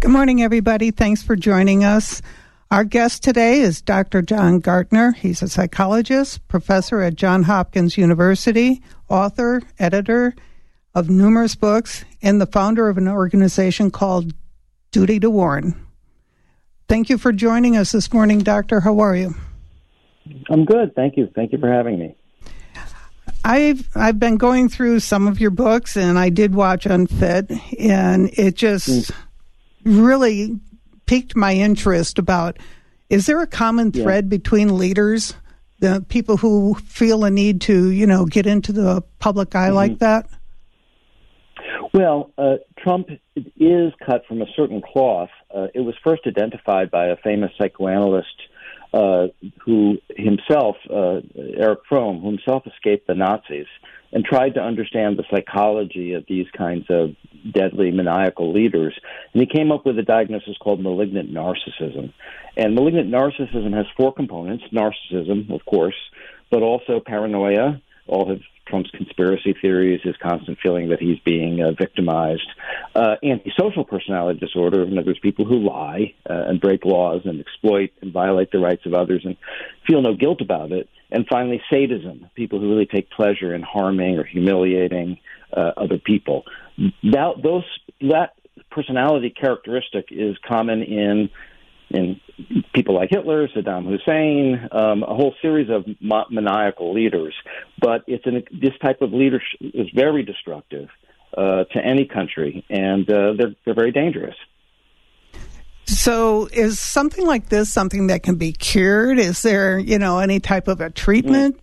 Good morning, everybody. Thanks for joining us. Our guest today is Dr. John Gartner. He's a psychologist, professor at Johns Hopkins University, author, editor of numerous books, and the founder of an organization called Duty to Warn. Thank you for joining us this morning, Doctor. How are you? I'm good. Thank you. Thank you for having me. I've I've been going through some of your books, and I did watch Unfit, and it just. Mm really piqued my interest about is there a common thread yeah. between leaders, the people who feel a need to, you know, get into the public eye mm-hmm. like that? Well, uh, Trump is cut from a certain cloth. Uh, it was first identified by a famous psychoanalyst uh, who himself, uh, Erich Fromm, who himself escaped the Nazis and tried to understand the psychology of these kinds of deadly maniacal leaders. And he came up with a diagnosis called malignant narcissism. And malignant narcissism has four components narcissism, of course, but also paranoia, all of Trump's conspiracy theories, his constant feeling that he's being uh, victimized, uh, antisocial personality disorder, in other words, people who lie uh, and break laws and exploit and violate the rights of others and feel no guilt about it, and finally, sadism, people who really take pleasure in harming or humiliating uh, other people. That, those, that personality characteristic is common in in people like Hitler, Saddam Hussein, um, a whole series of ma- maniacal leaders. But it's an, this type of leadership is very destructive uh, to any country, and uh, they're they're very dangerous. So, is something like this something that can be cured? Is there, you know, any type of a treatment?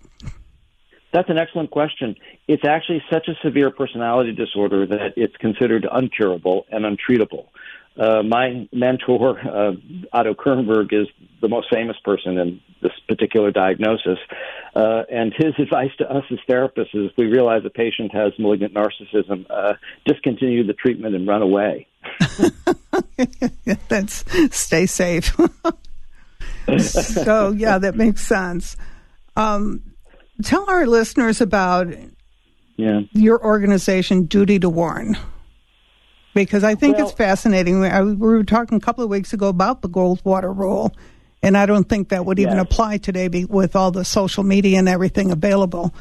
That's an excellent question. It's actually such a severe personality disorder that it's considered uncurable and untreatable. Uh, my mentor, uh, Otto Kernberg, is the most famous person in this particular diagnosis. Uh, and his advice to us as therapists is we realize a patient has malignant narcissism, uh, discontinue the treatment and run away. That's stay safe. so, yeah, that makes sense. Um, tell our listeners about yeah. your organization, Duty to Warn because I think well, it's fascinating. we were talking a couple of weeks ago about the Goldwater rule, and I don't think that would even yes. apply today with all the social media and everything available.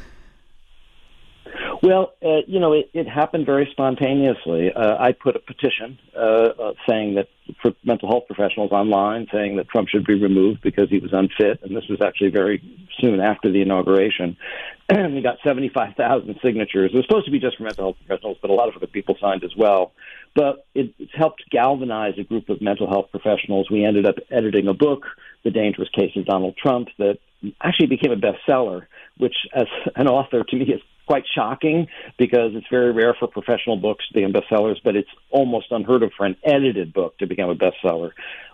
Well, uh, you know, it, it, happened very spontaneously. Uh, I put a petition uh, uh, saying that for mental health professionals online, saying that Trump should be removed because he was unfit, and this was actually very soon after the inauguration. And we got 75,000 signatures. It was supposed to be just for mental health professionals, but a lot of other people signed as well. But it, helped galvanize a group of mental health professionals. We ended up editing a book, The Dangerous Case of Donald Trump, that actually became a bestseller, which, as an author, to me is quite shocking because it's very rare for professional books to become bestsellers, but it's almost unheard of for an edited book to become a bestseller.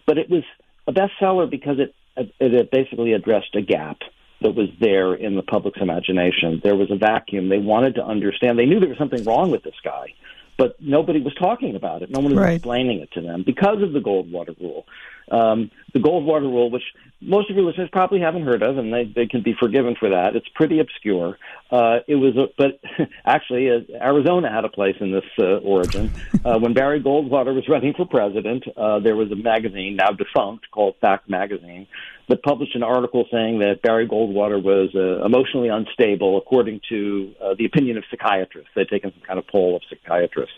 But it was a bestseller because it it basically addressed a gap that was there in the public's imagination. There was a vacuum. They wanted to understand. They knew there was something wrong with this guy but nobody was talking about it. No one was right. explaining it to them because of the Goldwater rule. Um, the Goldwater rule, which most of your listeners probably haven't heard of, and they, they can be forgiven for that. It's pretty obscure. Uh, it was, a, but actually, uh, Arizona had a place in this uh, origin. Uh, when Barry Goldwater was running for president, uh, there was a magazine now defunct called Fact Magazine that published an article saying that Barry Goldwater was uh, emotionally unstable, according to uh, the opinion of psychiatrists. They'd taken some kind of poll of psychiatrists,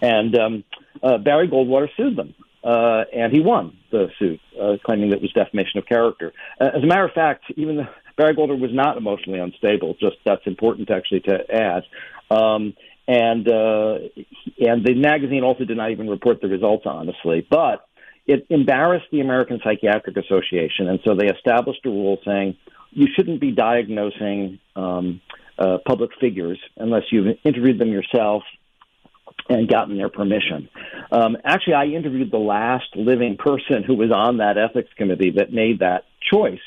and um, uh, Barry Goldwater sued them. Uh, and he won the suit, uh, claiming that it was defamation of character. Uh, as a matter of fact, even though Barry Goldwater was not emotionally unstable, just that's important actually to add. Um, and uh, and the magazine also did not even report the results honestly, but it embarrassed the American Psychiatric Association, and so they established a rule saying you shouldn't be diagnosing um, uh, public figures unless you've interviewed them yourself and gotten their permission. Um, actually, I interviewed the last living person who was on that ethics committee that made that choice.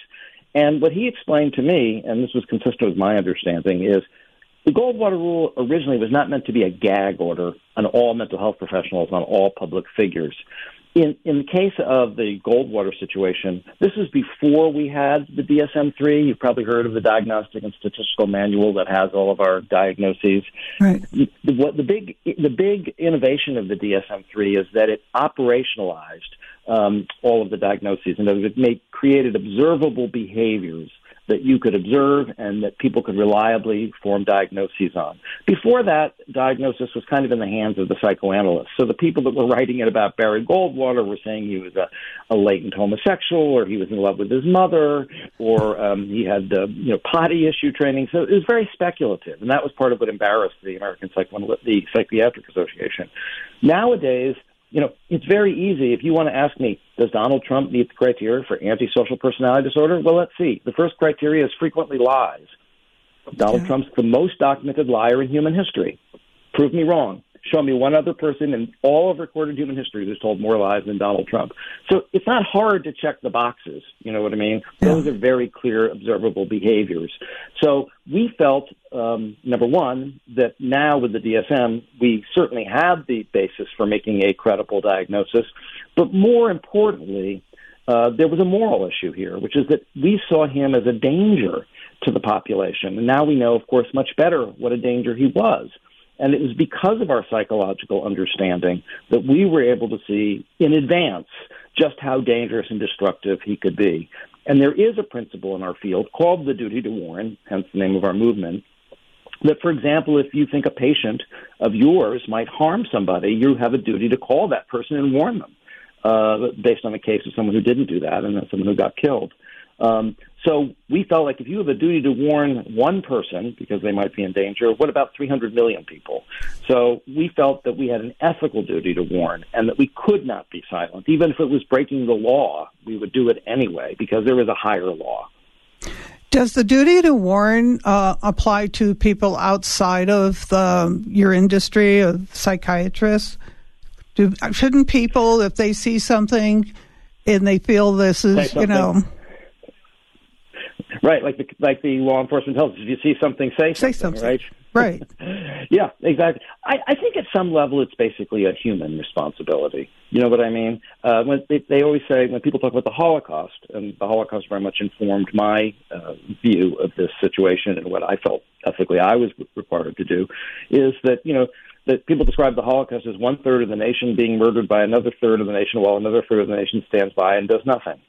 And what he explained to me, and this was consistent with my understanding, is the Goldwater rule originally was not meant to be a gag order on all mental health professionals, on all public figures. In in the case of the Goldwater situation, this is before we had the DSM three. You've probably heard of the Diagnostic and Statistical Manual that has all of our diagnoses. Right. The, what the big the big innovation of the DSM three is that it operationalized um, all of the diagnoses and it made created observable behaviors that you could observe and that people could reliably form diagnoses on. Before that, diagnosis was kind of in the hands of the psychoanalysts. So the people that were writing it about Barry Goldwater were saying he was a, a latent homosexual, or he was in love with his mother, or um, he had uh, you know potty issue training. So it was very speculative, and that was part of what embarrassed the American Psychoanalytic, the Psychiatric Association. Nowadays you know, it's very easy. If you want to ask me, does Donald Trump meet the criteria for antisocial personality disorder? Well, let's see. The first criteria is frequently lies. Donald okay. Trump's the most documented liar in human history. Prove me wrong show me one other person in all of recorded human history who's told more lies than Donald Trump. So it's not hard to check the boxes. You know what I mean? Yeah. Those are very clear, observable behaviors. So we felt, um, number one, that now with the DSM, we certainly have the basis for making a credible diagnosis. But more importantly, uh, there was a moral issue here, which is that we saw him as a danger to the population. And now we know, of course, much better what a danger he was. And it was because of our psychological understanding that we were able to see in advance just how dangerous and destructive he could be. And there is a principle in our field called the duty to warn, hence the name of our movement, that, for example, if you think a patient of yours might harm somebody, you have a duty to call that person and warn them, uh, based on the case of someone who didn't do that and someone who got killed. Um, so we felt like if you have a duty to warn one person because they might be in danger, what about 300 million people? So we felt that we had an ethical duty to warn and that we could not be silent. Even if it was breaking the law, we would do it anyway because there is a higher law. Does the duty to warn uh, apply to people outside of the, your industry of psychiatrists? Do, shouldn't people, if they see something and they feel this is, you know, Right, like the like the law enforcement tells us, if you see something, say, say something, something. right? Right. yeah, exactly. I, I think at some level it's basically a human responsibility. You know what I mean? Uh, when they, they always say when people talk about the Holocaust, and the Holocaust very much informed my uh, view of this situation and what I felt ethically I was required to do, is that you know that people describe the Holocaust as one third of the nation being murdered by another third of the nation, while another third of the nation stands by and does nothing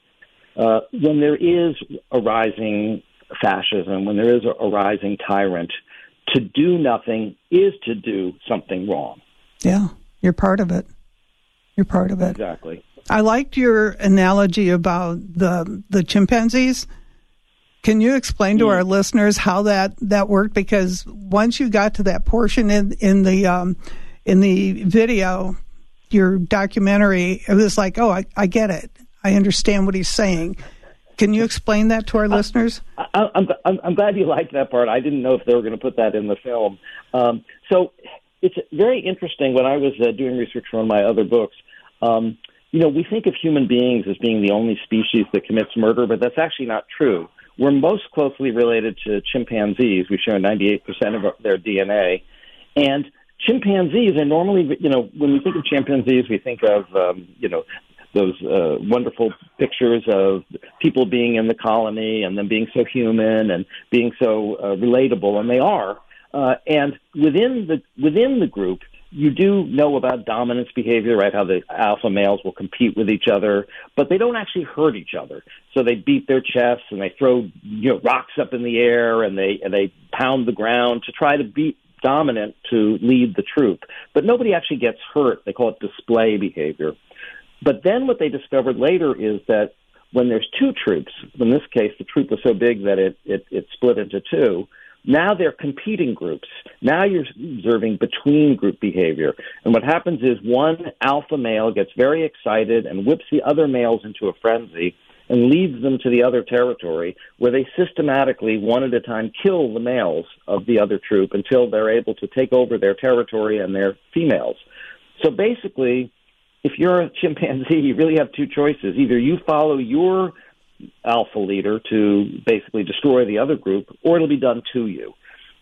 uh, when there is a rising fascism, when there is a, a rising tyrant, to do nothing is to do something wrong. Yeah, you're part of it. You're part of it. Exactly. I liked your analogy about the the chimpanzees. Can you explain to mm. our listeners how that that worked? Because once you got to that portion in in the um, in the video, your documentary, it was like, oh, I, I get it. I understand what he's saying. Can you explain that to our uh, listeners? I, am I'm, I'm glad you liked that part. I didn't know if they were going to put that in the film. Um, so it's very interesting. When I was uh, doing research for one of my other books, um, you know, we think of human beings as being the only species that commits murder, but that's actually not true. We're most closely related to chimpanzees. We share 98% of their DNA. And chimpanzees are normally, you know, when we think of chimpanzees, we think of, um, you know, those uh, wonderful pictures of people being in the colony and them being so human and being so uh, relatable, and they are. Uh, and within the within the group, you do know about dominance behavior, right? How the alpha males will compete with each other, but they don't actually hurt each other. So they beat their chests and they throw you know rocks up in the air and they and they pound the ground to try to beat dominant to lead the troop. But nobody actually gets hurt. They call it display behavior. But then what they discovered later is that when there's two troops, in this case, the troop was so big that it, it, it split into two. Now they're competing groups. Now you're observing between group behavior. And what happens is one alpha male gets very excited and whips the other males into a frenzy and leads them to the other territory where they systematically, one at a time, kill the males of the other troop until they're able to take over their territory and their females. So basically, if you're a chimpanzee, you really have two choices. Either you follow your alpha leader to basically destroy the other group, or it'll be done to you.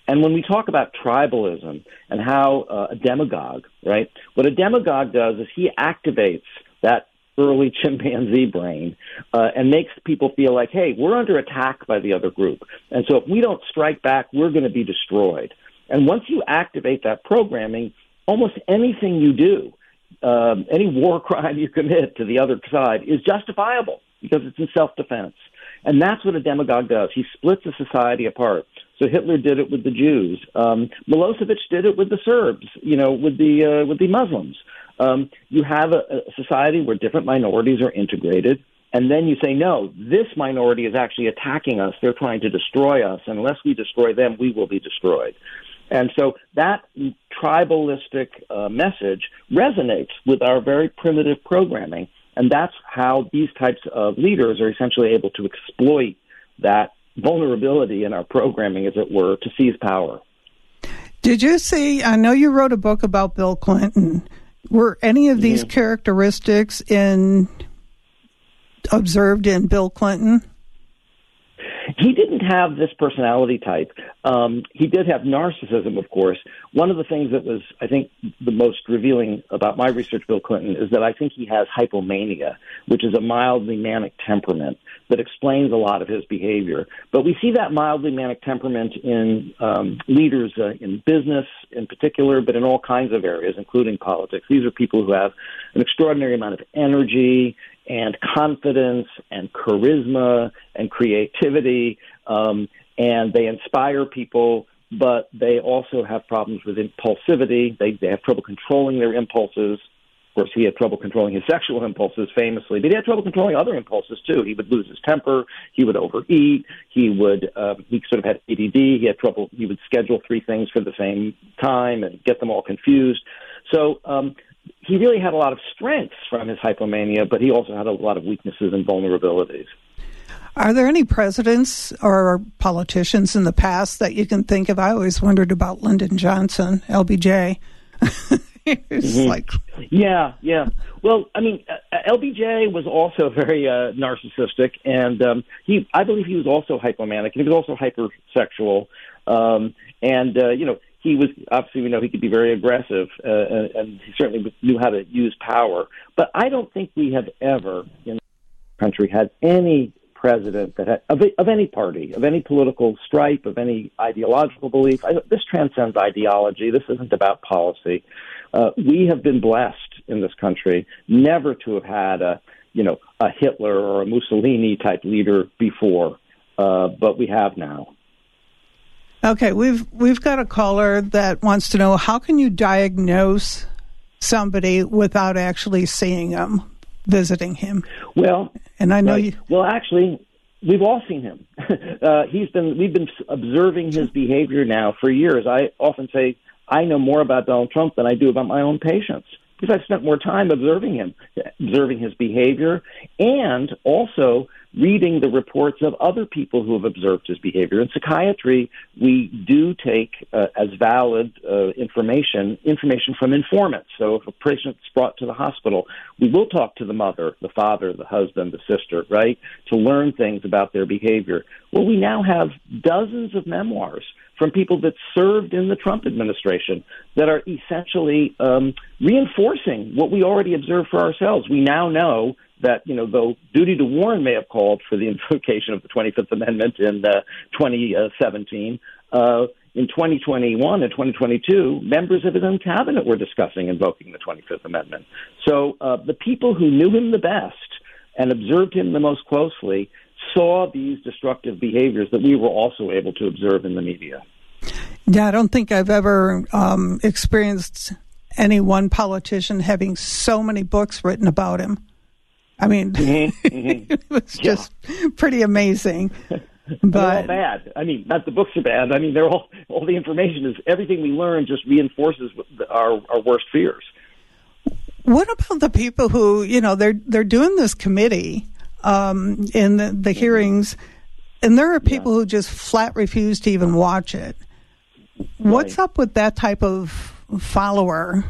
And when we talk about tribalism and how uh, a demagogue, right, what a demagogue does is he activates that early chimpanzee brain uh, and makes people feel like, hey, we're under attack by the other group. And so if we don't strike back, we're going to be destroyed. And once you activate that programming, almost anything you do, um, any war crime you commit to the other side is justifiable because it's in self defense. And that's what a demagogue does. He splits a society apart. So Hitler did it with the Jews. Um, Milosevic did it with the Serbs. You know, with the uh, with the Muslims. Um, you have a, a society where different minorities are integrated, and then you say, no, this minority is actually attacking us. They're trying to destroy us. And unless we destroy them, we will be destroyed. And so that tribalistic uh, message resonates with our very primitive programming. And that's how these types of leaders are essentially able to exploit that vulnerability in our programming, as it were, to seize power. Did you see? I know you wrote a book about Bill Clinton. Were any of these characteristics in observed in Bill Clinton? He didn't have this personality type. Um, he did have narcissism, of course. One of the things that was, I think, the most revealing about my research, Bill Clinton, is that I think he has hypomania, which is a mildly manic temperament that explains a lot of his behavior. But we see that mildly manic temperament in um, leaders uh, in business, in particular, but in all kinds of areas, including politics. These are people who have an extraordinary amount of energy and confidence and charisma and creativity, um, and they inspire people. But they also have problems with impulsivity. They, they have trouble controlling their impulses. Of course, he had trouble controlling his sexual impulses famously, but he had trouble controlling other impulses too. He would lose his temper. He would overeat. He would, um, he sort of had ADD. He had trouble. He would schedule three things for the same time and get them all confused. So, um, he really had a lot of strengths from his hypomania, but he also had a lot of weaknesses and vulnerabilities. Are there any presidents or politicians in the past that you can think of? I always wondered about Lyndon Johnson, LBJ. mm-hmm. like, yeah, yeah. Well, I mean, uh, LBJ was also very uh, narcissistic, and um, he, I believe, he was also hypomanic, and he was also hypersexual, um, and uh, you know, he was obviously we know he could be very aggressive, uh, and, and he certainly knew how to use power. But I don't think we have ever in the country had any president that had, of, of any party, of any political stripe, of any ideological belief. I, this transcends ideology. This isn't about policy. Uh, we have been blessed in this country never to have had a, you know, a Hitler or a Mussolini type leader before, uh, but we have now. Okay, we've we've got a caller that wants to know how can you diagnose somebody without actually seeing him, visiting him. Well, and I know right. you. Well, actually, we've all seen him. uh, he's been we've been observing his behavior now for years. I often say I know more about Donald Trump than I do about my own patients because I've spent more time observing him, observing his behavior, and also reading the reports of other people who have observed his behavior. In psychiatry, we do take uh, as valid uh, information information from informants. So if a patient's brought to the hospital, we will talk to the mother, the father, the husband, the sister, right, to learn things about their behavior. Well, we now have dozens of memoirs from people that served in the Trump administration that are essentially um, reinforcing what we already observed for ourselves. We now know that, you know, though duty to warn may have called for the invocation of the 25th Amendment in uh, 2017, uh, in 2021 and 2022, members of his own cabinet were discussing invoking the 25th Amendment. So uh, the people who knew him the best and observed him the most closely saw these destructive behaviors that we were also able to observe in the media. Yeah, I don't think I've ever um, experienced any one politician having so many books written about him. I mean, mm-hmm, mm-hmm. it was just pretty amazing. But they're all bad. I mean, not the books are bad. I mean, they're all all the information is everything we learn just reinforces our our worst fears. What about the people who you know they're they're doing this committee um, in the, the mm-hmm. hearings, and there are people yeah. who just flat refuse to even watch it. What's right. up with that type of follower?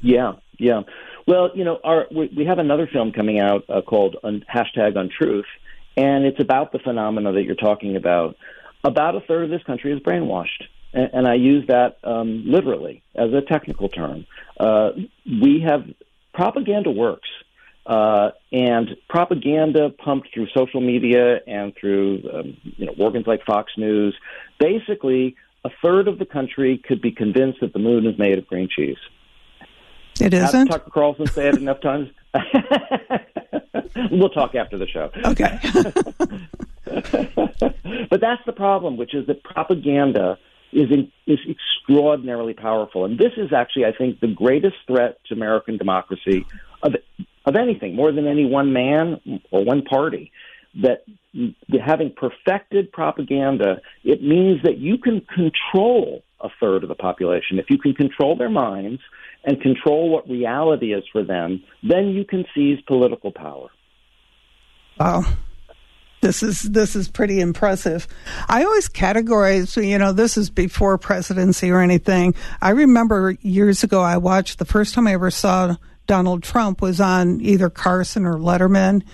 Yeah, yeah. Well, you know, our we, we have another film coming out uh, called un, hashtag Untruth, and it's about the phenomena that you're talking about. About a third of this country is brainwashed, and, and I use that um, literally as a technical term. Uh, we have propaganda works. Uh, and propaganda pumped through social media and through um, you know organs like Fox News, basically a third of the country could be convinced that the moon is made of green cheese. It isn't. Tucker Carlson say it enough times. we'll talk after the show. Okay. but that's the problem, which is that propaganda is in, is extraordinarily powerful, and this is actually, I think, the greatest threat to American democracy of of anything, more than any one man or one party. That having perfected propaganda, it means that you can control a third of the population. If you can control their minds and control what reality is for them, then you can seize political power. Wow. This is this is pretty impressive. I always categorize, you know, this is before presidency or anything. I remember years ago I watched the first time I ever saw Donald Trump was on either Carson or Letterman,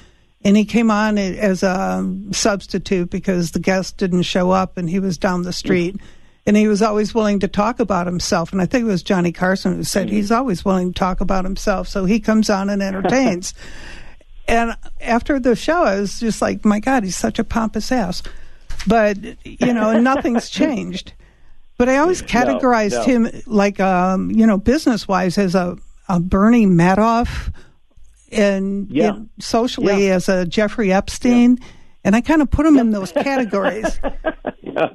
and he came on as a substitute because the guest didn't show up and he was down the street. Mm-hmm. And he was always willing to talk about himself. And I think it was Johnny Carson who said mm-hmm. he's always willing to talk about himself. So he comes on and entertains. and after the show, I was just like, my God, he's such a pompous ass. But, you know, nothing's changed. But I always categorized no, no. him like, um, you know, business wise as a a Bernie Madoff and yeah. you know, socially yeah. as a Jeffrey Epstein. Yeah. And I kind of put him in those categories. yeah,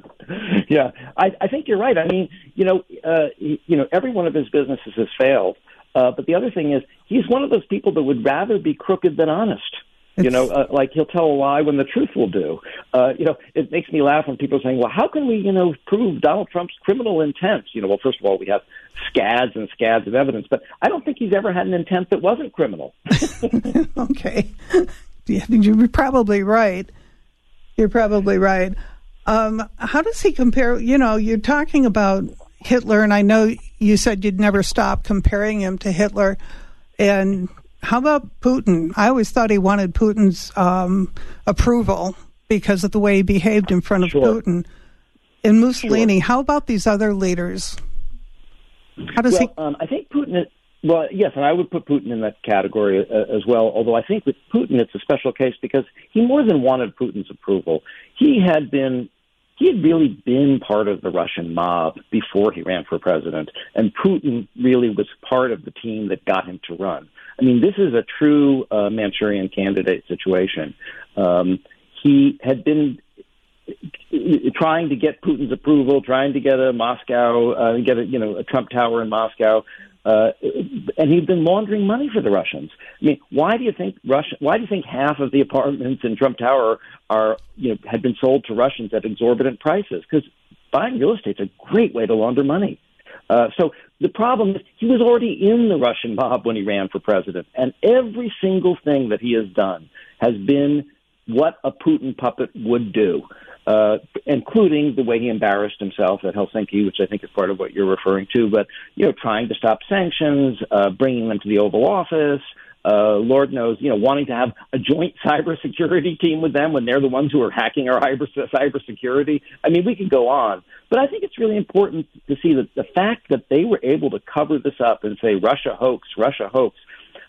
yeah. I, I think you're right. I mean, you know, uh, you know, every one of his businesses has failed. Uh, but the other thing is, he's one of those people that would rather be crooked than honest. It's, you know, uh, like he'll tell a lie when the truth will do. Uh, you know, it makes me laugh when people are saying, "Well, how can we, you know, prove Donald Trump's criminal intent?" You know, well, first of all, we have scads and scads of evidence, but I don't think he's ever had an intent that wasn't criminal. okay, yeah, I think you're probably right. You're probably right. Um, how does he compare? You know, you're talking about Hitler, and I know you said you'd never stop comparing him to Hitler, and how about Putin? I always thought he wanted Putin's um, approval because of the way he behaved in front of sure. Putin. And Mussolini, sure. how about these other leaders? How does well, he? Um, I think Putin. Well, yes, and I would put Putin in that category uh, as well. Although I think with Putin, it's a special case because he more than wanted Putin's approval. He had been he had really been part of the Russian mob before he ran for president, and Putin really was part of the team that got him to run. I mean, this is a true uh, Manchurian candidate situation. Um, he had been trying to get Putin's approval, trying to get a Moscow, uh, get a you know a Trump Tower in Moscow, uh, and he'd been laundering money for the Russians. I mean, why do you think Russia? Why do you think half of the apartments in Trump Tower are you know had been sold to Russians at exorbitant prices? Because buying real estate's a great way to launder money. Uh, so the problem is he was already in the Russian mob when he ran for president, and every single thing that he has done has been what a Putin puppet would do, uh, including the way he embarrassed himself at Helsinki, which I think is part of what you're referring to. But you know, trying to stop sanctions, uh, bringing them to the Oval Office, uh, Lord knows, you know, wanting to have a joint cybersecurity team with them when they're the ones who are hacking our cyber cybersecurity. I mean, we could go on, but I think it's really important to see that the fact that they were able to cover this up and say Russia hoax, Russia hoax.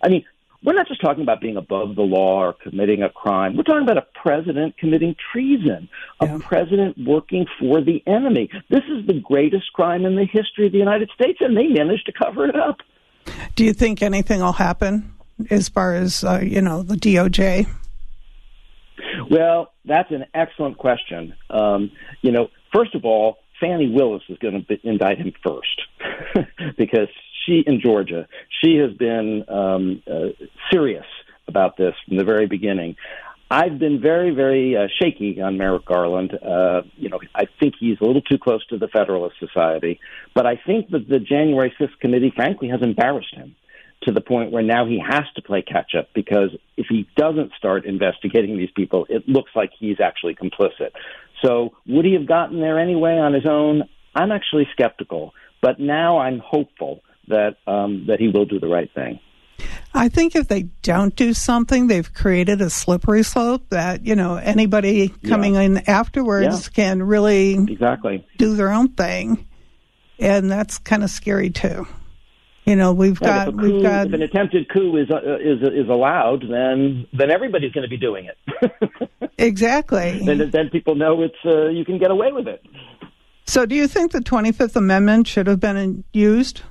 I mean, we're not just talking about being above the law or committing a crime. We're talking about a president committing treason, a yeah. president working for the enemy. This is the greatest crime in the history of the United States, and they managed to cover it up. Do you think anything will happen? as far as uh, you know the DOJ? Well, that's an excellent question. Um, you know, first of all, Fani Willis is going to indict him first because she in Georgia, she has been um, uh, serious about this from the very beginning. I've been very, very uh, shaky on Merrick Garland. Uh, you know, I think he's a little too close to the Federalist Society, but I think that the January 6th committee, frankly, has embarrassed him to the point where now he has to play catch up because if he doesn't start investigating these people, it looks like he's actually complicit. So would he have gotten there anyway on his own? I'm actually skeptical, but now I'm hopeful that um, that he will do the right thing. I think if they don't do something, they've created a slippery slope that you know anybody coming yeah. in afterwards yeah. can really exactly do their own thing, and that's kind of scary too. You know, we've yeah, got coup, we've got if an attempted coup is uh, is is allowed, then then everybody's going to be doing it. exactly. then then people know it's uh, you can get away with it. So, do you think the Twenty Fifth Amendment should have been used?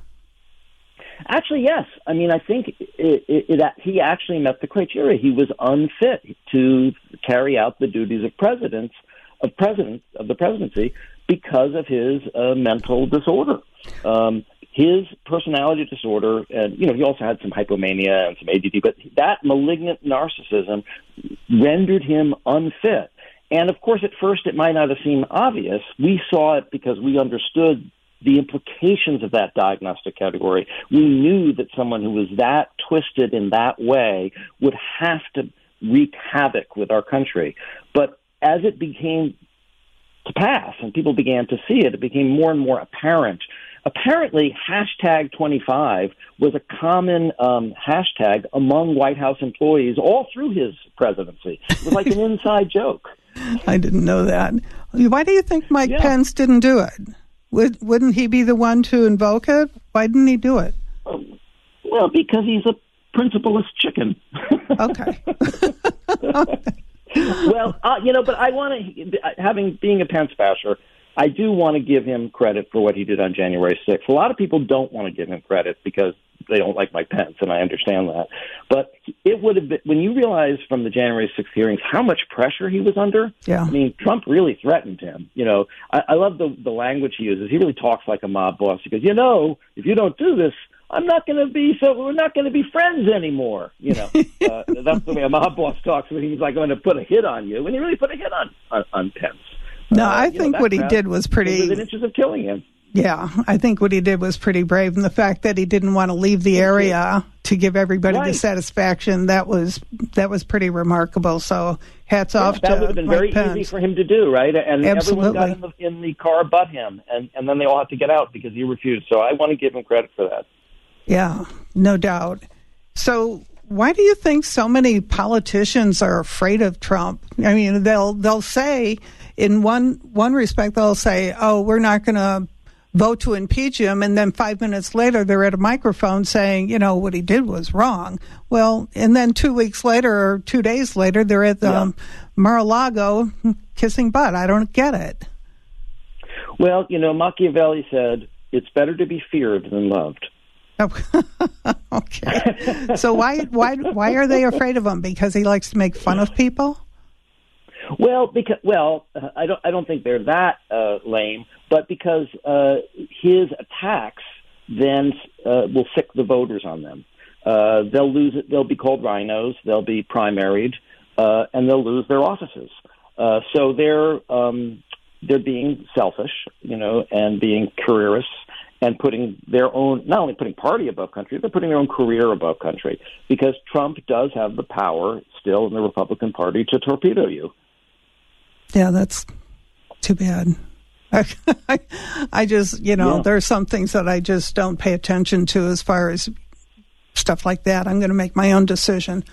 Actually, yes. I mean, I think it, he actually met the criteria. He was unfit to carry out the duties of president of president of the presidency because of his uh, mental disorder. Um, his personality disorder, and you know, he also had some hypomania and some ADD, but that malignant narcissism rendered him unfit. And of course, at first, it might not have seemed obvious. We saw it because we understood the implications of that diagnostic category. We knew that someone who was that twisted in that way would have to wreak havoc with our country. But as it became to pass and people began to see it, it became more and more apparent. Apparently, hashtag 25 was a common um, hashtag among White House employees all through his presidency. It was like an inside joke. I didn't know that. Why do you think Mike yeah. Pence didn't do it? Would, wouldn't he be the one to invoke it? Why didn't he do it? Um, well, because he's a principleless chicken. okay. well, uh, you know, but I want to, having being a Pence basher, I do want to give him credit for what he did on January 6th. A lot of people don't want to give him credit because they don't like Mike Pence, and I understand that. But it would have been when you realize from the January 6th hearings how much pressure he was under. Yeah. I mean, Trump really threatened him. You know, I, I love the the language he uses. He really talks like a mob boss. He goes, you know, if you don't do this, I'm not going to be so. We're not going to be friends anymore. You know, uh, that's the way a mob boss talks when he's like going to put a hit on you. When he really put a hit on on, on Pence. No, uh, I think know, what he did was pretty. Inches of killing him. Yeah, I think what he did was pretty brave, and the fact that he didn't want to leave the area to give everybody right. the satisfaction that was that was pretty remarkable. So hats yeah, off that to that would have been Mike very Pence. easy for him to do, right? And Absolutely. everyone got in the, in the car but him, and and then they all had to get out because he refused. So I want to give him credit for that. Yeah, no doubt. So why do you think so many politicians are afraid of Trump? I mean, they'll they'll say in one one respect they'll say, "Oh, we're not going to vote to impeach him," and then five minutes later they're at a microphone saying, "You know, what he did was wrong." Well, and then two weeks later or two days later they're at the Yeah. um, Mar-a-Lago kissing butt. I don't get it. Well, you know, Machiavelli said it's better to be feared than loved. okay. So why why why are they afraid of him? Because he likes to make fun of people? Well, because well, uh, I don't I don't think they're that uh, lame, but because uh, his attacks then uh, will sic the voters on them. Uh, they'll lose it. They'll be called RINOs. They'll be primaried, uh, and they'll lose their offices. Uh, so they're um, they're being selfish, you know, and being careerists and putting their own not only putting party above country, but putting their own career above country. Because Trump does have the power still in the Republican Party to torpedo you. Yeah, that's too bad. I just, you know, Yeah. there are some things that I just don't pay attention to as far as stuff like that. I'm going to make my own decision.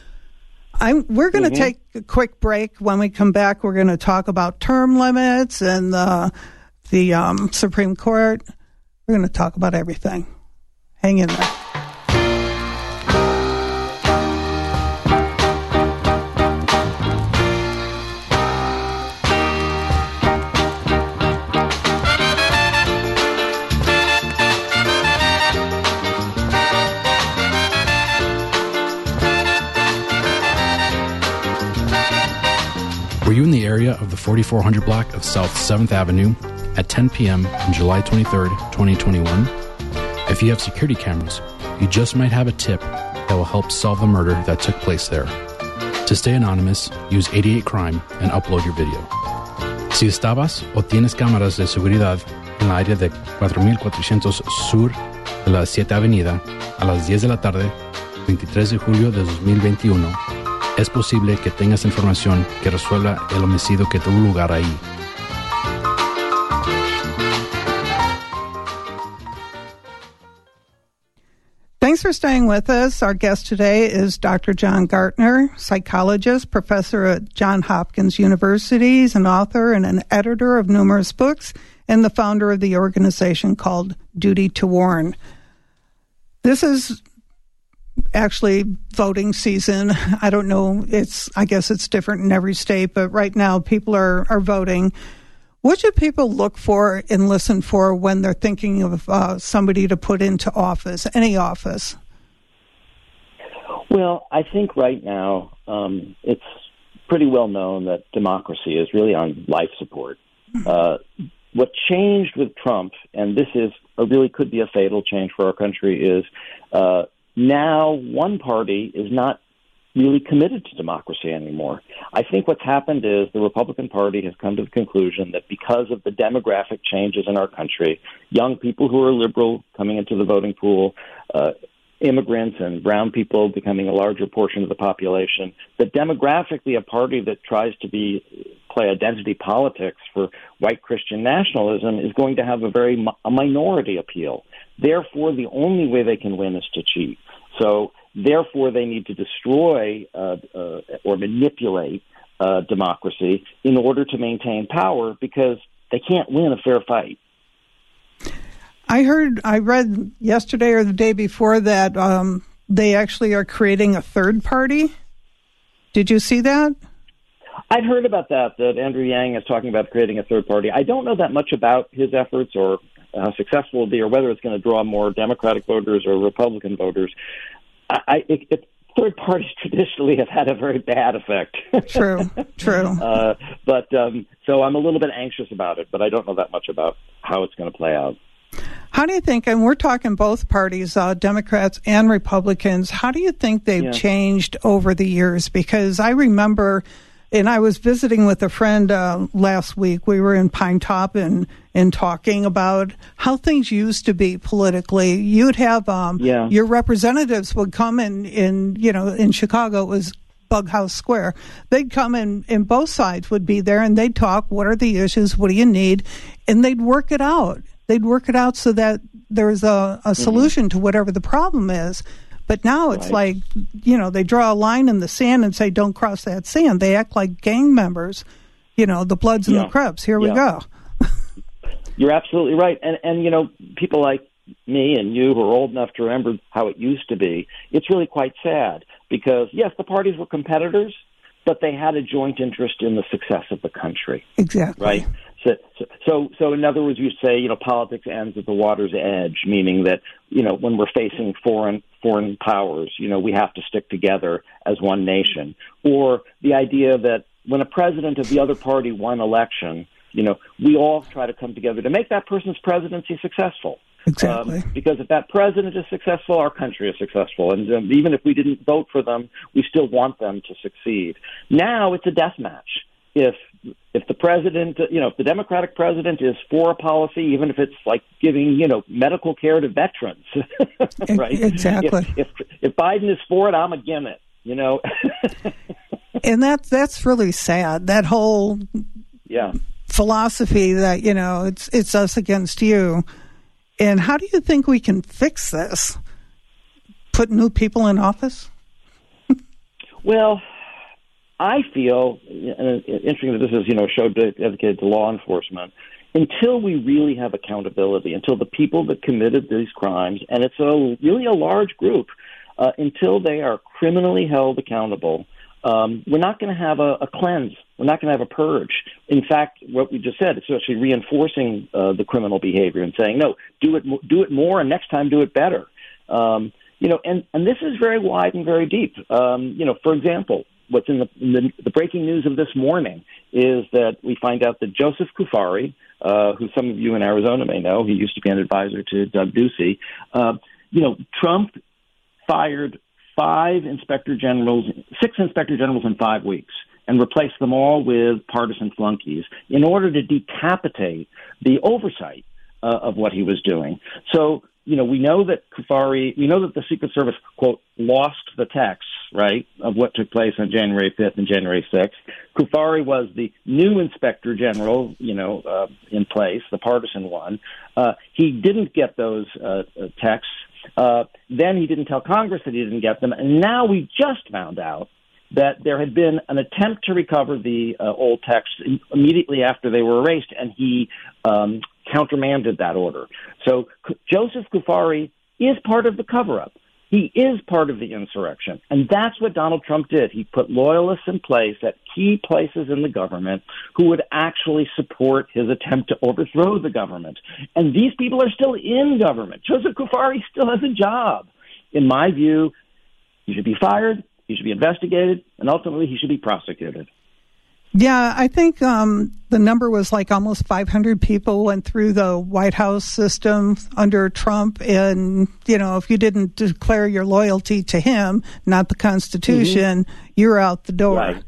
I'm, we're going to Mhm. take a quick break. When we come back, we're going to talk about term limits and the, the um, Supreme Court. We're going to talk about everything. Hang in there. The area of the 4400 block of South 7th Avenue at 10 p.m. on July 23rd, 2021? If you have security cameras, you just might have a tip that will help solve the murder that took place there. To stay anonymous, use 88 Crime and upload your video. Si estabas o tienes cámaras de seguridad en la área de 4400 Sur de la 7 Avenida a las 10 de la tarde, 23 de julio de 2021, es posible que tengas información que resuelva el homicidio que tuvo lugar ahí. Thanks for staying with us. Our guest today is Dr. John Gartner, psychologist, professor at Johns Hopkins University, He's an author and an editor of numerous books, and the founder of the organization called Duty to Warn. This is actually voting season. I don't know. It's I guess it's different in every state, but right now people are are voting. What should people look for and listen for when they're thinking of uh, somebody to put into office, any office? Well, I think right now um, it's pretty well known that democracy is really on life support. Mm-hmm. Uh, what changed with Trump, and this is really could be a fatal change for our country, is uh, now one party is not really committed to democracy anymore. I think what's happened is the Republican Party has come to the conclusion that because of the demographic changes in our country, young people who are liberal coming into the voting pool, uh, immigrants and brown people becoming a larger portion of the population, that demographically a party that tries to be play identity politics for white Christian nationalism is going to have a very a minority appeal. Therefore, the only way they can win is to cheat. So, therefore, they need to destroy uh, uh, or manipulate uh, democracy in order to maintain power because they can't win a fair fight. I heard, I read yesterday or the day before that um, they actually are creating a third party. Did you see that? I've heard about that, that Andrew Yang is talking about creating a third party. I don't know that much about his efforts or how successful it'll be or whether it's going to draw more Democratic voters or Republican voters. I, it, third parties traditionally have had a very bad effect. True, true. uh, but um, so I'm a little bit anxious about it, but I don't know that much about how it's going to play out. How do you think, and we're talking both parties, uh, Democrats and Republicans, how do you think they've yeah. changed over the years? Because I remember, and I was visiting with a friend uh, last week, we were in Pinetop and, and talking about how things used to be politically. You'd have um, yeah. your representatives would come in, in, you know, in Chicago, it was Bughouse Square. They'd come in, and both sides would be there, and they'd talk. What are the issues? What do you need? And they'd work it out they'd work it out so that there's a, a mm-hmm. solution mm-hmm. to whatever the problem is. But now it's right. like, you know, they draw a line in the sand and say, don't cross that sand. They act like gang members, you know, the Bloods and yeah. the Crips. Here yeah. we go. You're absolutely right. And, and, you know, people like me and you who are old enough to remember how it used to be, it's really quite sad because, yes, the parties were competitors, but they had a joint interest in the success of the country. Exactly. Right? So, so, so in other words, you say, you know, politics ends at the water's edge, meaning that, you know, when we're facing foreign foreign powers, you know, we have to stick together as one nation. Or the idea that when a president of the other party won election, you know, we all try to come together to make that person's presidency successful. Exactly. Um, because if that president is successful, our country is successful. And um, even if we didn't vote for them, we still want them to succeed. Now it's a death match. If if the president, you know, if the Democratic president is for a policy, even if it's like giving, you know, medical care to veterans, right? Exactly. If, if, if Biden is for it, I'm against it. You know. and that's that's really sad. That whole yeah philosophy that you know it's it's us against you. And how do you think we can fix this? Put new people in office? well, I feel, and interesting that this is, you know, a show dedicated to law enforcement. Until we really have accountability, until the people that committed these crimes, and it's a really a large group, uh, until they are criminally held accountable, um, we're not going to have a, a cleanse. We're not going to have a purge. In fact, what we just said, it's actually reinforcing uh, the criminal behavior and saying, no, do it, do it more, and next time do it better. Um, you know, and, and this is very wide and very deep. Um, you know, for example, what's in the, in the, the breaking news of this morning is that we find out that Joseph Cuffari, uh, who some of you in Arizona may know, he used to be an advisor to Doug Ducey. Uh, you know, Trump fired five inspector generals, six inspector generals in five weeks, and replaced them all with partisan flunkies in order to decapitate the oversight uh, of what he was doing. So you know, we know that Cuffari, we know that the Secret Service, quote, lost the texts, right, of what took place on January 5th and January 6th. Cuffari was the new Inspector General, you know, uh, in place, the partisan one. Uh, he didn't get those uh, uh texts. Uh, then he didn't tell Congress that he didn't get them. And now we just found out that there had been an attempt to recover the uh, old texts immediately after they were erased, and he um, countermanded that order. So Joseph Cuffari is part of the cover up. He is part of the insurrection. And that's what Donald Trump did. He put loyalists in place at key places in the government who would actually support his attempt to overthrow the government. And these people are still in government. Joseph Cuffari still has a job. In my view, he should be fired, he should be investigated, and ultimately he should be prosecuted. Yeah, I think um, the number was like almost 500 people went through the White House system under Trump. And, you know, if you didn't declare your loyalty to him, not the Constitution, mm-hmm. you're out the door. Right.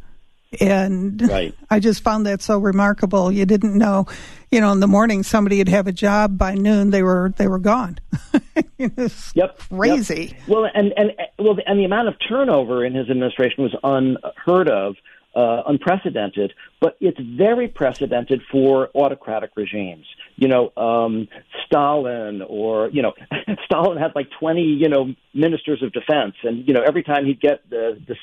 And right. I just found that so remarkable. You didn't know, you know, in the morning somebody would have a job by noon they were they were gone. it's yep, crazy. Yep. Well, and and well, and the amount of turnover in his administration was unheard of uh, unprecedented, but it's very precedented for autocratic regimes. You know, um, Stalin or, you know, Stalin had like 20, you know, ministers of defense. And, you know, every time he'd get the, the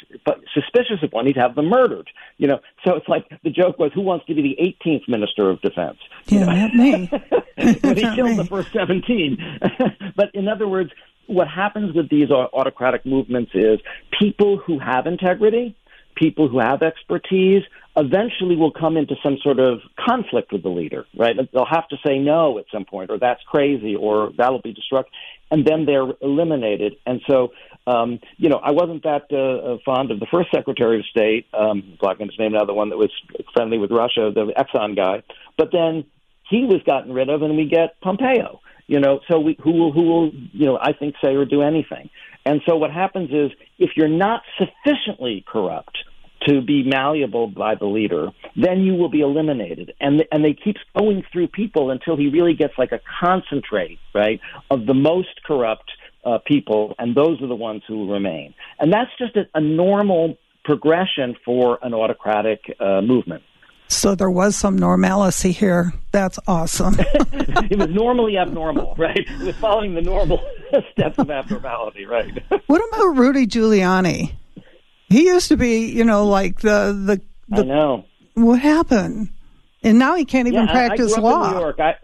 suspicious of one, he'd have them murdered. You know, so it's like the joke was, who wants to be the 18th minister of defense? Yeah, not me. but he killed me. the first 17. but in other words, what happens with these autocratic movements is people who have integrity people who have expertise eventually will come into some sort of conflict with the leader, right? They'll have to say no at some point, or that's crazy, or that'll be destructive, and then they're eliminated. And so, um, you know, I wasn't that uh, uh fond of the first Secretary of State, um, blocking his name now, the one that was friendly with Russia, the Exxon guy, but then he was gotten rid of, and we get Pompeo. You know, so we, who will, who will, you know, I think say or do anything. And so what happens is if you're not sufficiently corrupt to be malleable by the leader, then you will be eliminated. And and they keep going through people until he really gets like a concentrate, right, of the most corrupt uh, people, and those are the ones who remain. And that's just a, a normal progression for an autocratic uh, movement. So there was some normalcy here. That's awesome. it was normally abnormal, right? It was following the normal steps of abnormality, right? what about Rudy Giuliani? He used to be, you know, like the the. the I know. What happened? And now he can't even yeah, practice I, I law. In New York. I,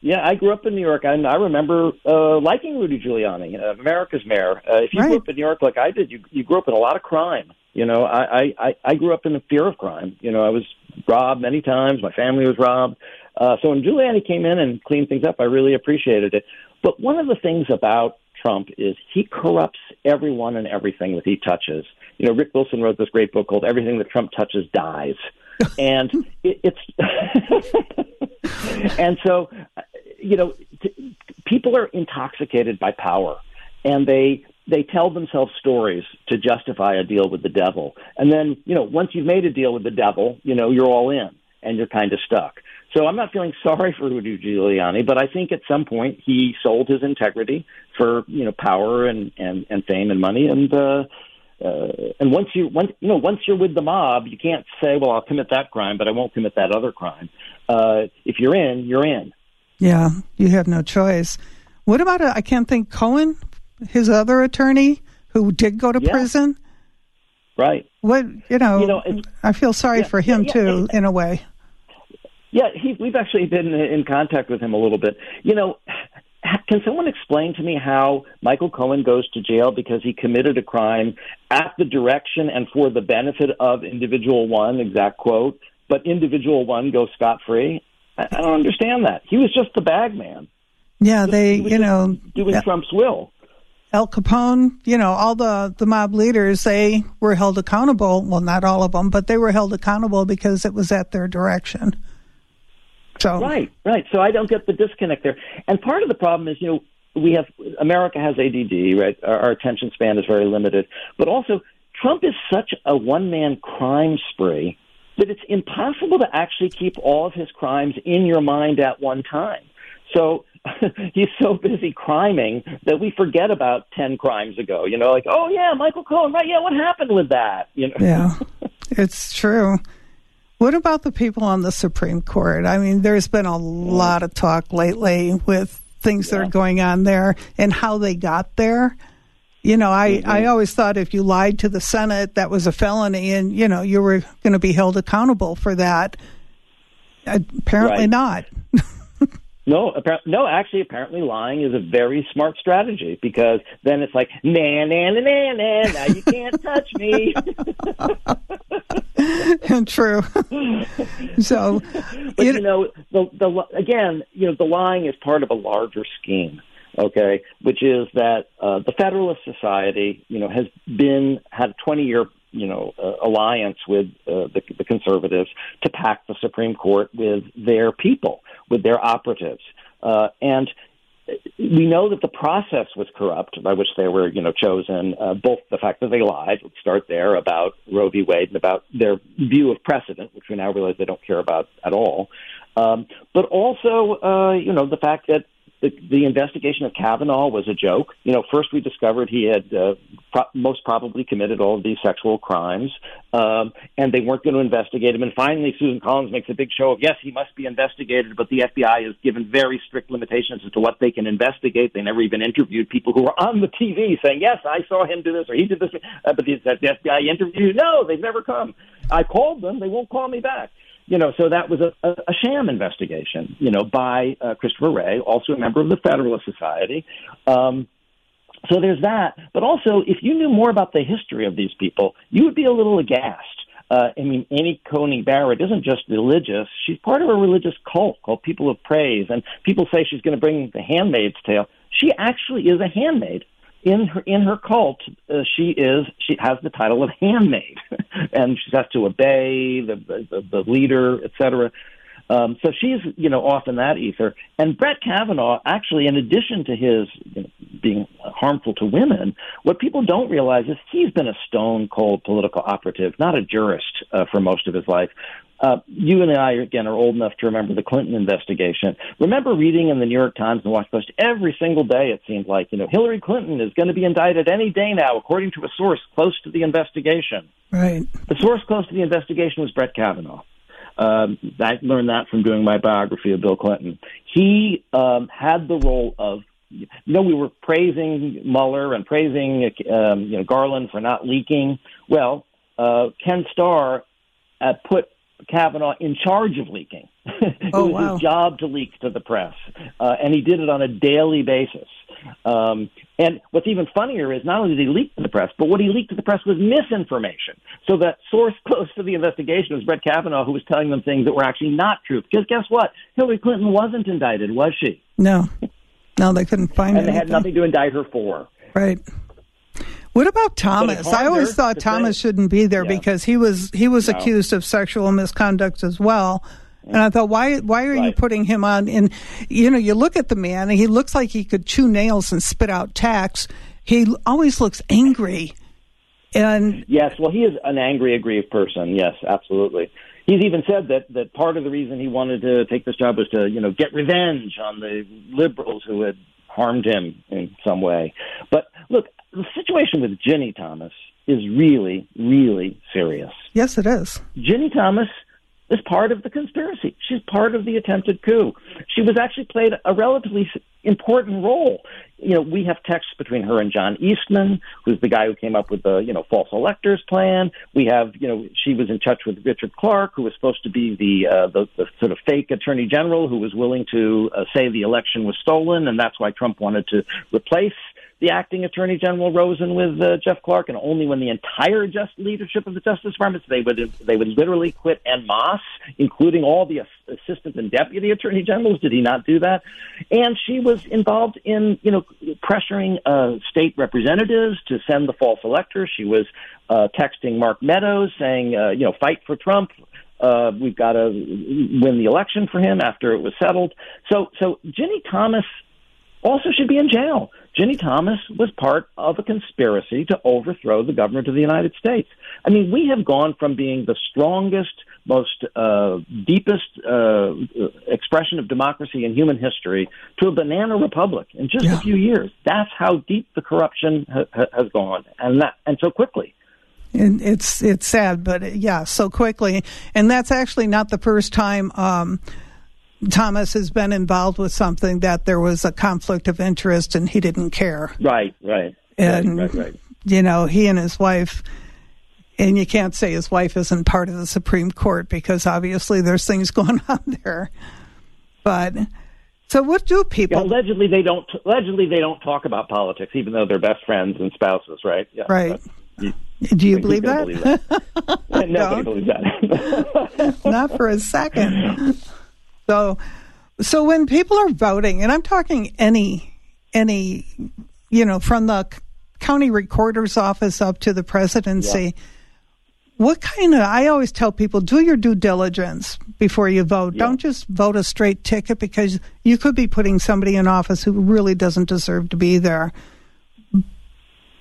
yeah, I grew up in New York, and I remember uh, liking Rudy Giuliani, uh, America's mayor. Uh, if you right. grew up in New York like I did, you you grew up in a lot of crime. You know, I, I I grew up in the fear of crime. You know, I was robbed many times. My family was robbed. Uh, so when Giuliani came in and cleaned things up, I really appreciated it. But one of the things about Trump is he corrupts everyone and everything that he touches. You know, Rick Wilson wrote this great book called Everything That Trump Touches Dies. and it, it's and so you know t- people are intoxicated by power and they they tell themselves stories to justify a deal with the devil. And then you know once you've made a deal with the devil you know you're all in and you're kind of stuck. So I'm not feeling sorry for Rudy Giuliani, but I think at some point he sold his integrity for you know power and and, and fame and money, and uh, uh, and once you once you know once you're with the mob, you can't say, well, I'll commit that crime, but I won't commit that other crime. Uh, if you're in, you're in. Yeah, you have no choice. What about uh, I can't think Cohen, his other attorney who did go to yeah. prison. Right. What you know? You know I feel sorry yeah, for him yeah, too, in a way. Yeah, he, we've actually been in contact with him a little bit. You know, can someone explain to me how Michael Cohen goes to jail because he committed a crime at the direction and for the benefit of individual one, exact quote, but individual one goes scot free? I, I don't understand that. He was just the bag man. Yeah, they, you know, doing yeah. Trump's will. Al Capone, you know, all the, the mob leaders, they were held accountable. Well, not all of them, but they were held accountable because it was at their direction. So right, right. So I don't get the disconnect there. And part of the problem is, you know, we have America has ADD, right? Our, our attention span is very limited, but also Trump is such a one man crime spree that it's impossible to actually keep all of his crimes in your mind at one time. So he's so busy criming that we forget about 10 crimes ago. You know, like, oh, yeah, Michael Cohen, right? Yeah, what happened with that? You know? Yeah, it's true. What about the people on the Supreme Court? I mean, there's been a lot of talk lately with things yeah. that are going on there and how they got there. You know, I, mm-hmm. I always thought if you lied to the Senate, that was a felony and, you know, you were going to be held accountable for that. Apparently right. not. No, apparently, no. Actually, apparently, lying is a very smart strategy because then it's like na na na na na. Now you can't touch me. True. so, but it, you know, the the again, you know, the lying is part of a larger scheme. Okay, which is that uh, the Federalist Society, you know, has been had a twenty year you know uh, alliance with uh, the, the conservatives to pack the Supreme Court with their people, with their operatives, uh, and we know that the process was corrupt by which they were, you know, chosen. Uh, both the fact that they lied, let's start there, about Roe v. Wade and about their view of precedent, which we now realize they don't care about at all. Um, but also, uh, you know, the fact that the, the investigation of Kavanaugh was a joke. You know, first we discovered he had uh, pro- most probably committed all of these sexual crimes, um, and they weren't going to investigate him. And finally, Susan Collins makes a big show of yes, he must be investigated, but the FBI has given very strict limitations as to what they can investigate. They never even interviewed people who were on the TV saying yes, I saw him do this or he did this, uh, but the, the FBI interviewed. No, they've never come. I called them; they won't call me back you know, so that was a, a, a sham investigation, you know, by uh, Christopher Wray, also a member of the Federalist Society. Um, so there's that. But also, if you knew more about the history of these people, you would be a little aghast. Uh, I mean, Amy Coney Barrett isn't just religious; she's part of a religious cult called People of Praise. And people say she's going to bring the Handmaid's Tale. She actually is a handmaid in her in her cult, uh, she is she has the title of handmaid, and she has to obey the the, the leader, etc. Um, so she's you know off in that ether. And Brett Kavanaugh, actually, in addition to his you know, being harmful to women, what people don't realize is he's been a stone cold political operative, not a jurist, uh, for most of his life. Uh, you and I, again, are old enough to remember the Clinton investigation. Remember reading in the New York Times and Washington Post every single day, it seemed like, you know, Hillary Clinton is going to be indicted any day now, according to a source close to the investigation. Right. The source close to the investigation was Brett Kavanaugh. Um, I learned that from doing my biography of Bill Clinton. He um, had the role of you know, we were praising Mueller and praising um, you know Garland for not leaking. Well, uh, Ken Starr uh, put Kavanaugh in charge of leaking. it oh, was wow. his job to leak to the press, uh, and he did it on a daily basis. Um, and what's even funnier is not only did he leak to the press, but what he leaked to the press was misinformation. So that source close to the investigation was Brett Kavanaugh, who was telling them things that were actually not true. Because guess what? Hillary Clinton wasn't indicted, was she? No, no, they couldn't find. Her. And anything. they had nothing to indict her for. Right. What about Thomas? I always thought Thomas shouldn't be there yeah. because he was he was No. accused of sexual misconduct as well. And I thought, why why are you putting him on? And you know, you look at the man, and he looks like he could chew nails and spit out tacks. He always looks angry, and Yes, well, he is an angry, aggrieved person. Yes, absolutely. He's even said that that part of the reason he wanted to take this job was to, you know, get revenge on the liberals who had harmed him in some way. But look, the situation with Ginny Thomas is really, really serious. yes, it is. Ginny Thomas is part of the conspiracy. She's part of the attempted coup. She was actually played a relatively important role. You know, we have texts between her and John Eastman, who's the guy who came up with the, you know, false electors plan. We have, you know, she was in touch with Richard Clark, who was supposed to be the, uh, the, the sort of fake attorney general who was willing to uh, say the election was stolen, and that's why Trump wanted to replace the acting attorney general Rosen with uh, Jeff Clark, and only when the entire just leadership of the Justice Department they would they would literally quit en masse, including all the ass- assistant and deputy attorney generals. Did he not do that? And she was involved in you know pressuring uh, state representatives to send the false electors. She was uh, texting Mark Meadows saying uh, you know fight for Trump. Uh, we've got to win the election for him after it was settled. So, so Ginny Thomas also should be in jail. Ginny Thomas was part of a conspiracy to overthrow the government of the United States. I mean, we have gone from being the strongest, most uh, deepest uh, expression of democracy in human history to a banana republic in just Yeah. a few years. That's how deep the corruption ha- ha- has gone, and that and so quickly. And it's it's sad, but yeah, so quickly. And that's actually not the first time um, Thomas has been involved with something that there was a conflict of interest and he didn't care. Right, right, And right, right, right. you know, he and his wife. And you can't say his wife isn't part of the Supreme Court because obviously there's things going on there. But So what do people? Yeah, allegedly, they don't. Allegedly, they don't talk about politics, even though they're best friends and spouses, right? Yeah, right. You, do you believe that? believe that? Nobody believes that. Not for a second. So, so when people are voting, and I'm talking any, any, you know, from the county recorder's office up to the presidency. Yeah what kind of, I always tell people, do your due diligence before you vote. Yeah. Don't just vote a straight ticket because you could be putting somebody in office who really doesn't deserve to be there.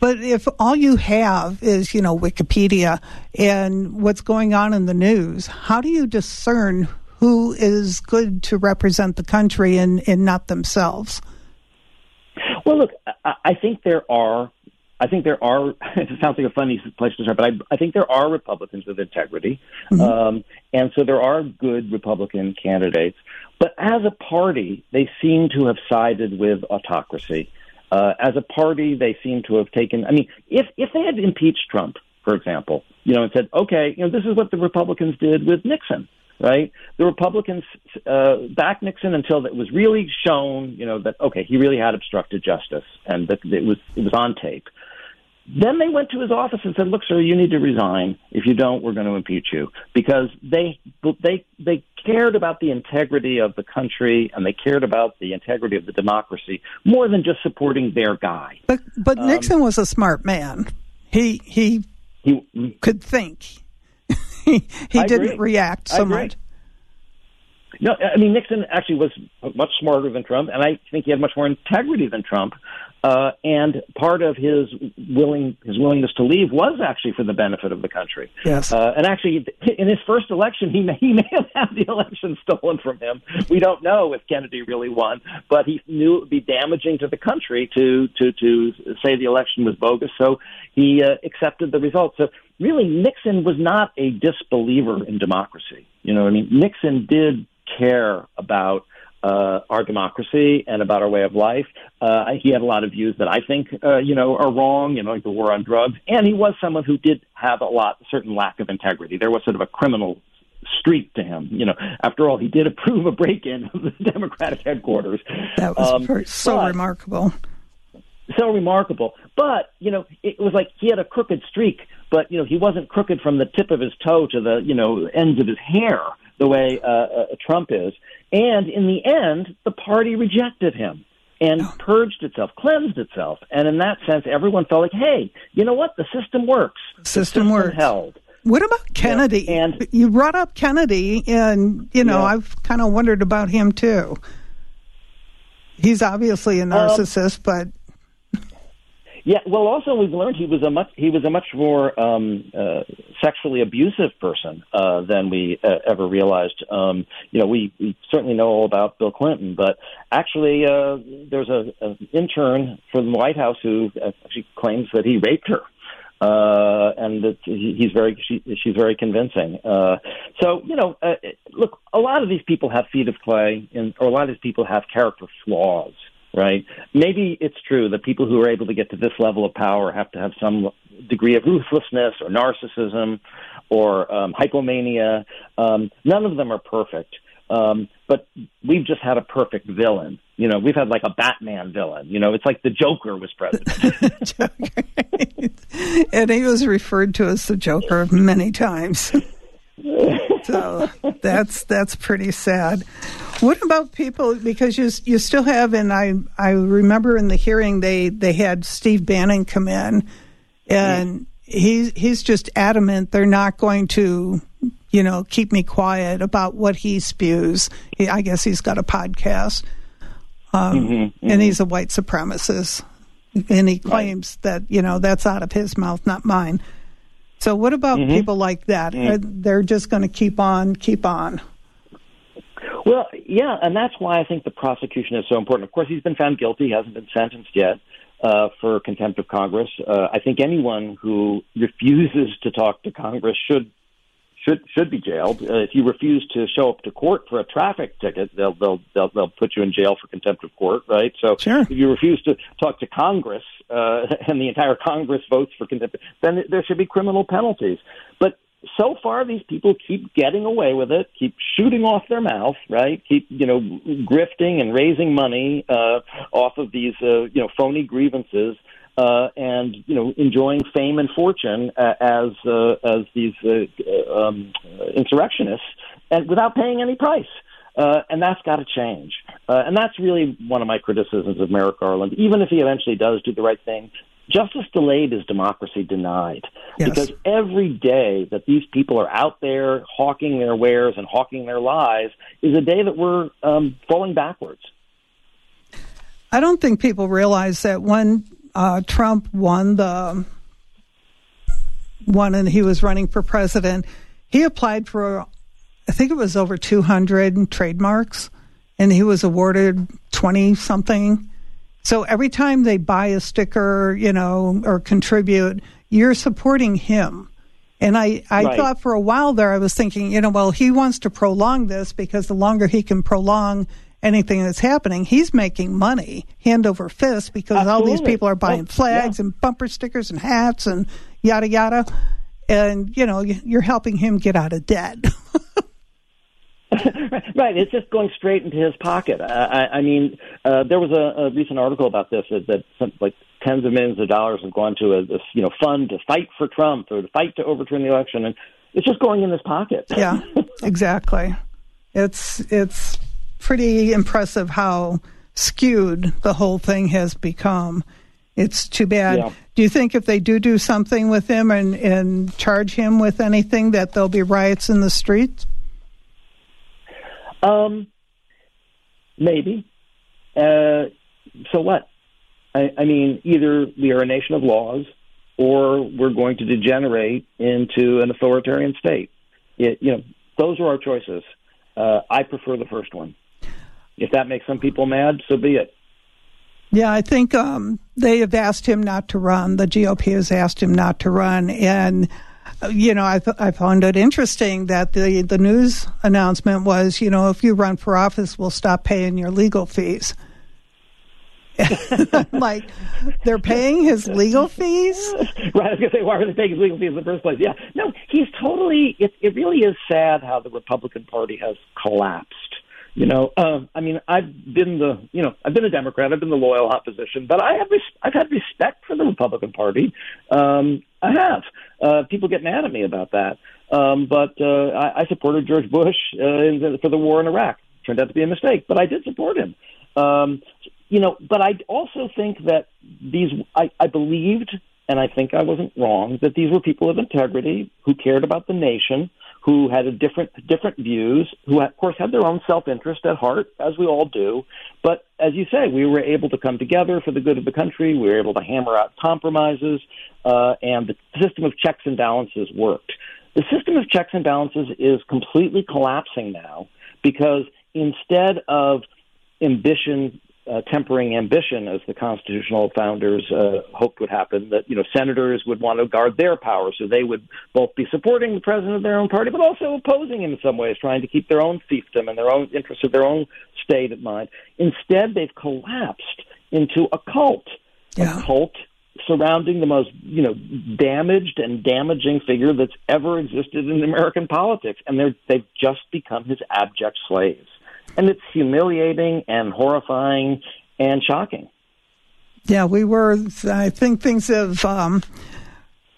But if all you have is, you know, Wikipedia and what's going on in the news, how do you discern who is good to represent the country and, and not themselves? Well, look, I think there are I think there are. It sounds like a funny place to start, but I, I think there are Republicans with integrity, mm-hmm. um, and so there are good Republican candidates. But as a party, they seem to have sided with autocracy. Uh, as a party, they seem to have taken. I mean, if if they had impeached Trump, for example, you know, and said, okay, you know, this is what the Republicans did with Nixon right? The Republicans uh, backed Nixon until it was really shown, you know, that okay, he really had obstructed justice, and that it was it was on tape. Then they went to his office and said, "Look, sir, you need to resign. If you don't, we're going to impeach you." Because they they they cared about the integrity of the country and they cared about the integrity of the democracy more than just supporting their guy. But but um, Nixon was a smart man. He he, he could think. he he didn't react so much. No, I mean Nixon actually was much smarter than Trump, and I think he had much more integrity than Trump. Uh, and part of his willing his willingness to leave was actually for the benefit of the country. Yes. Uh, and actually, in his first election, he may, he may have had the election stolen from him. We don't know if Kennedy really won, but he knew it would be damaging to the country to to to say the election was bogus. So he uh, accepted the results. So really, Nixon was not a disbeliever in democracy. You know, I mean, Nixon did care about uh, our democracy and about our way of life. Uh, he had a lot of views that I think, uh, you know, are wrong, you know, like the war on drugs. And he was someone who did have a lot, a certain lack of integrity. There was sort of a criminal streak to him. You know, after all, he did approve a break-in of the Democratic headquarters. That was um, very, so but, remarkable. So remarkable. But, you know, it was like he had a crooked streak, but, you know, he wasn't crooked from the tip of his toe to the, you know, ends of his hair the way uh, uh, Trump is. And in the end, the party rejected him and oh. purged itself, cleansed itself. And in that sense, everyone felt like, hey, you know what? The system works. System, system works. Held. What about Kennedy? Yeah. And you brought up Kennedy, and you know yeah. I've kind of wondered about him too. He's obviously a um, narcissist, um, but yeah, well, also we've learned he was a much he was a much more um, uh, sexually abusive person uh, than we uh, ever realized. Um, you know, we, we certainly know all about Bill Clinton, but actually, uh, there's a, an intern from the White House who actually claims that he raped her. Uh, and that he's very, she, she's very convincing. Uh, so, you know, uh, look, a lot of these people have feet of clay, and, or a lot of these people have character flaws right? Maybe it's true that people who are able to get to this level of power have to have some degree of ruthlessness or narcissism or um, hypomania. Um, none of them are perfect. Um, but we've just had a perfect villain. You know, we've had like a Batman villain. You know, it's like the Joker was president. and he was referred to as the Joker many times. so that's that's pretty sad. What about people? Because you you still have, and I I remember in the hearing they they had Steve Bannon come in, and he's he's just adamant they're not going to you know keep me quiet about what he spews. He, I guess he's got a podcast, um, mm-hmm, mm-hmm. and he's a white supremacist, and he claims right. that you know that's out of his mouth, not mine. So what about mm-hmm. people like that? Mm-hmm. They're just going to keep on, keep on. Well, yeah, and that's why I think the prosecution is so important. Of course, he's been found guilty; he hasn't been sentenced yet uh, for contempt of Congress. Uh, I think anyone who refuses to talk to Congress should should should be jailed. Uh, if you refuse to show up to court for a traffic ticket, they'll they'll they'll, they'll put you in jail for contempt of court, right? So sure. if you refuse to talk to Congress uh, and the entire Congress votes for contempt, then there should be criminal penalties. But so far, these people keep getting away with it, keep shooting off their mouth, right? Keep you know grifting and raising money uh, off of these uh, you know phony grievances. Uh, and you know, enjoying fame and fortune uh, as uh, as these uh, um, insurrectionists, and without paying any price. Uh, and that's got to change. Uh, and that's really one of my criticisms of Merrick Garland. Even if he eventually does do the right thing, justice delayed is democracy denied. Yes. Because every day that these people are out there hawking their wares and hawking their lies is a day that we're um, falling backwards. I don't think people realize that when uh, Trump won the one and he was running for president, he applied for, I think it was over 200 trademarks, and he was awarded 20 something. So every time they buy a sticker, you know, or contribute, you're supporting him. And I, I Right. thought for a while there, I was thinking, you know, well, he wants to prolong this because the longer he can prolong anything that's happening, he's making money hand over fist because all these people are buying Oh, flags yeah. and bumper stickers and hats and yada yada. And, you know, you're helping him get out of debt. right, it's just going straight into his pocket. I, I, mean, uh, there was a, a recent article about this that, that some, like tens of millions of dollars have gone to a this you know fund to fight for Trump or to fight to overturn the election, and it's just going in his pocket. yeah, exactly. It's it's pretty impressive how skewed the whole thing has become. It's too bad. Yeah. Do you think if they do do something with him and, and charge him with anything that there'll be riots in the streets? Um, maybe. Uh, so what? I, I mean, either we are a nation of laws, or we're going to degenerate into an authoritarian state. It, you know, those are our choices. Uh, I prefer the first one. If that makes some people mad, so be it. Yeah, I think um, they have asked him not to run. The GOP has asked him not to run, and uh, you know, I, th- I found it interesting that the the news announcement was, you know, if you run for office, we'll stop paying your legal fees. like they're paying his legal fees. right, I was going to say, why are they paying his legal fees in the first place? Yeah, no, he's totally. It, it really is sad how the Republican Party has collapsed. You know, um, I mean, I've been the, you know, I've been a Democrat, I've been the loyal opposition, but I have, res- I've had respect for the Republican Party. Um, I have. Uh, people get mad at me about that, um, but uh, I, I supported George Bush uh, in the, for the war in Iraq. Turned out to be a mistake, but I did support him. Um, you know, but I also think that these, I, I believed, and I think I wasn't wrong, that these were people of integrity who cared about the nation, who had a different different views, who of course had their own self interest at heart, as we all do. But as you say, we were able to come together for the good of the country. We were able to hammer out compromises, uh, and the system of checks and balances worked. The system of checks and balances is completely collapsing now because instead of ambition uh, tempering ambition, as the constitutional founders uh, hoped would happen. That you know senators would want to guard their power, so they would both be supporting the president of their own party, but also opposing him in some ways, trying to keep their own fiefdom and their own interests of their own state at mind. Instead, they've collapsed into a cult, Yeah. a cult surrounding the most you know damaged and damaging figure that's ever existed in American politics, and they're they've just become his abject slaves and it's humiliating and horrifying and shocking. Yeah, we were. I think things have um,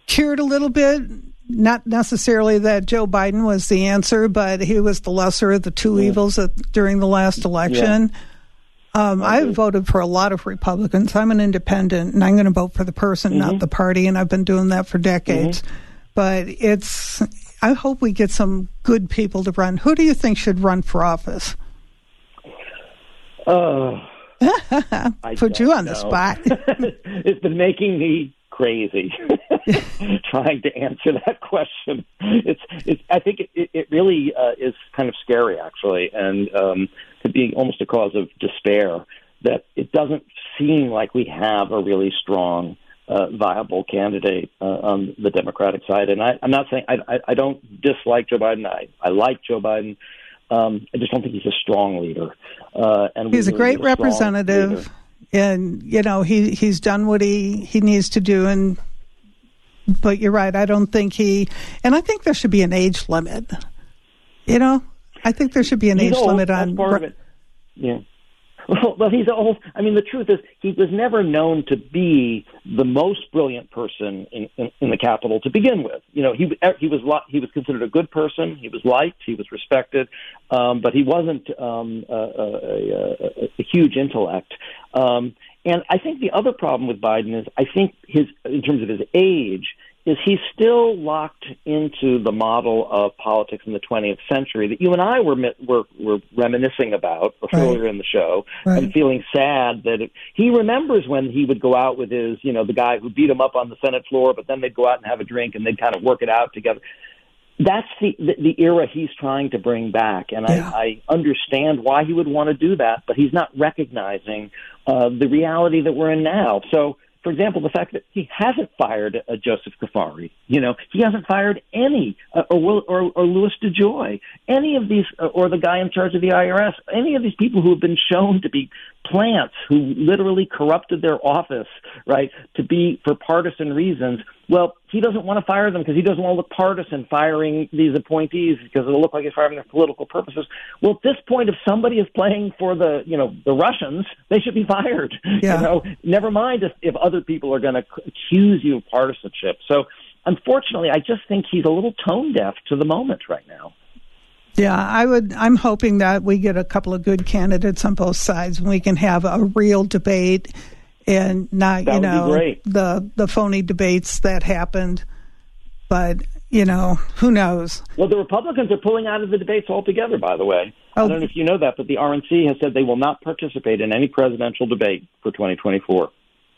cured a little bit. Not necessarily that Joe Biden was the answer, but he was the lesser of the two evils at, during the last election. Um, I voted for a lot of Republicans. I'm an independent, and I'm going to vote for the person, not the party, and I've been doing that for decades. But it's. I hope we get some good people to run. Who do you think should run for office? Uh, I Put you on the spot. it's been making me crazy trying to answer that question. It's, it's I think it, it really uh, is kind of scary, actually, and um, could be almost a cause of despair that it doesn't seem like we have a really strong. Uh, viable candidate uh, on the Democratic side, and I, I'm not saying I, I, I don't dislike Joe Biden. I, I like Joe Biden. Um, I just don't think he's a strong leader. Uh, and He's a great strong representative, leader. and you know he he's done what he he needs to do, and But you're right. I don't think he, and I think there should be an age limit. You know, I think there should be an He's age old, limit that's on. part of it. Yeah. Well, well, he's old. I mean, the truth is, he was never known to be the most brilliant person in, in, in the Capitol to begin with. You know, he he was he was considered a good person. He was liked. He was respected, um, but he wasn't um, a, a, a, a huge intellect. Um, and I think the other problem with Biden is, I think his in terms of his age is he's still locked into the model of politics in the 20th century that you and I were were, were reminiscing about Right. earlier in the show, Right. and feeling sad that it, he remembers when he would go out with his, you know, the guy who beat him up on the Senate floor, but then they'd go out and have a drink and they'd kind of work it out together. That's the the, the era he's trying to bring back, and Yeah. I, I understand why he would want to do that, but he's not recognizing uh, the reality that we're in now. So for example, the fact that he hasn't fired uh, Joseph Cuffari, you know, he hasn't fired any, uh, or, Will, or, or Louis DeJoy, any of these, uh, or the guy in charge of the IRS, any of these people who have been shown to be plants who literally corrupted their office, right, to be for partisan reasons. Well, he doesn't want to fire them because he doesn't want to look partisan firing these appointees because it'll look like he's firing them for political purposes. Well, at this point, if somebody is playing for the, you know, the Russians, they should be fired. Yeah. You know, never mind if, if other people are going to accuse you of partisanship. So, unfortunately, I just think he's a little tone deaf to the moment right now. Yeah, I would. I'm hoping that we get a couple of good candidates on both sides, and we can have a real debate, and not That you know the the phony debates that happened. But you know, who knows? Well, the Republicans are pulling out of the debates altogether, by the way. Oh. I don't know if you know that, but the RNC has said they will not participate in any presidential debate for 2024.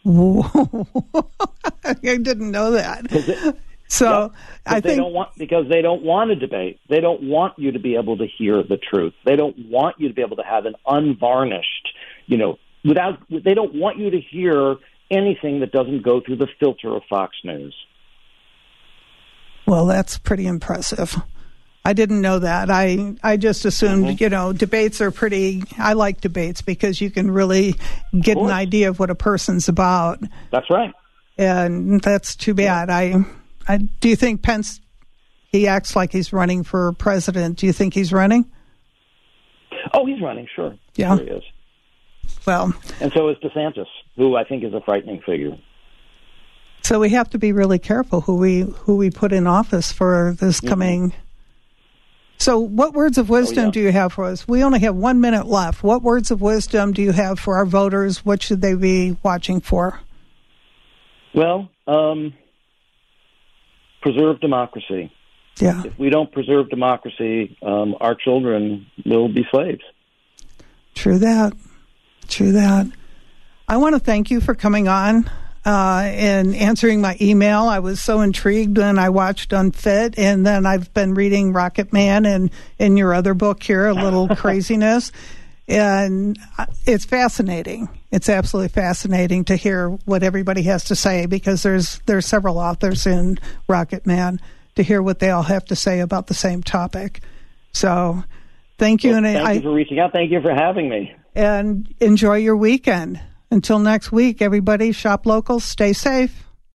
Whoa. I didn't know that. So I they think don't want because they don't want a debate. They don't want you to be able to hear the truth. They don't want you to be able to have an unvarnished, you know, without. They don't want you to hear anything that doesn't go through the filter of Fox News. Well, that's pretty impressive. I didn't know that. I I just assumed, Mm-hmm. you know, debates are pretty. I like debates because you can really get an idea of what a person's about, That's right. and that's too bad. I, I do you think Pence? He acts like he's running for president. Do you think he's running? Oh, he's running. Sure. Yeah. Sure he is. Well, And so is DeSantis, who I think is a frightening figure. so we have to be really careful who we who we put in office for this coming. So, what words of wisdom yeah. do you have for us? We only have one minute left. What words of wisdom do you have for our voters? What should they be watching for? Well, um, preserve democracy. Yeah, If we don't preserve democracy, um, our children will be slaves. true that. True that. I want to thank you for coming on uh, and answering my email. I was so intrigued when I watched Unfit, and then I've been reading Rocket Man and in your other book here, A Little Craziness. And uh, it's fascinating. It's absolutely fascinating to hear what everybody has to say because there's there's several authors in Rocket Man to hear what they all have to say about the same topic. So, thank you, Well, and thank I, you for reaching out. Thank you for having me. And enjoy your weekend. Until next week, everybody, shop local, stay safe.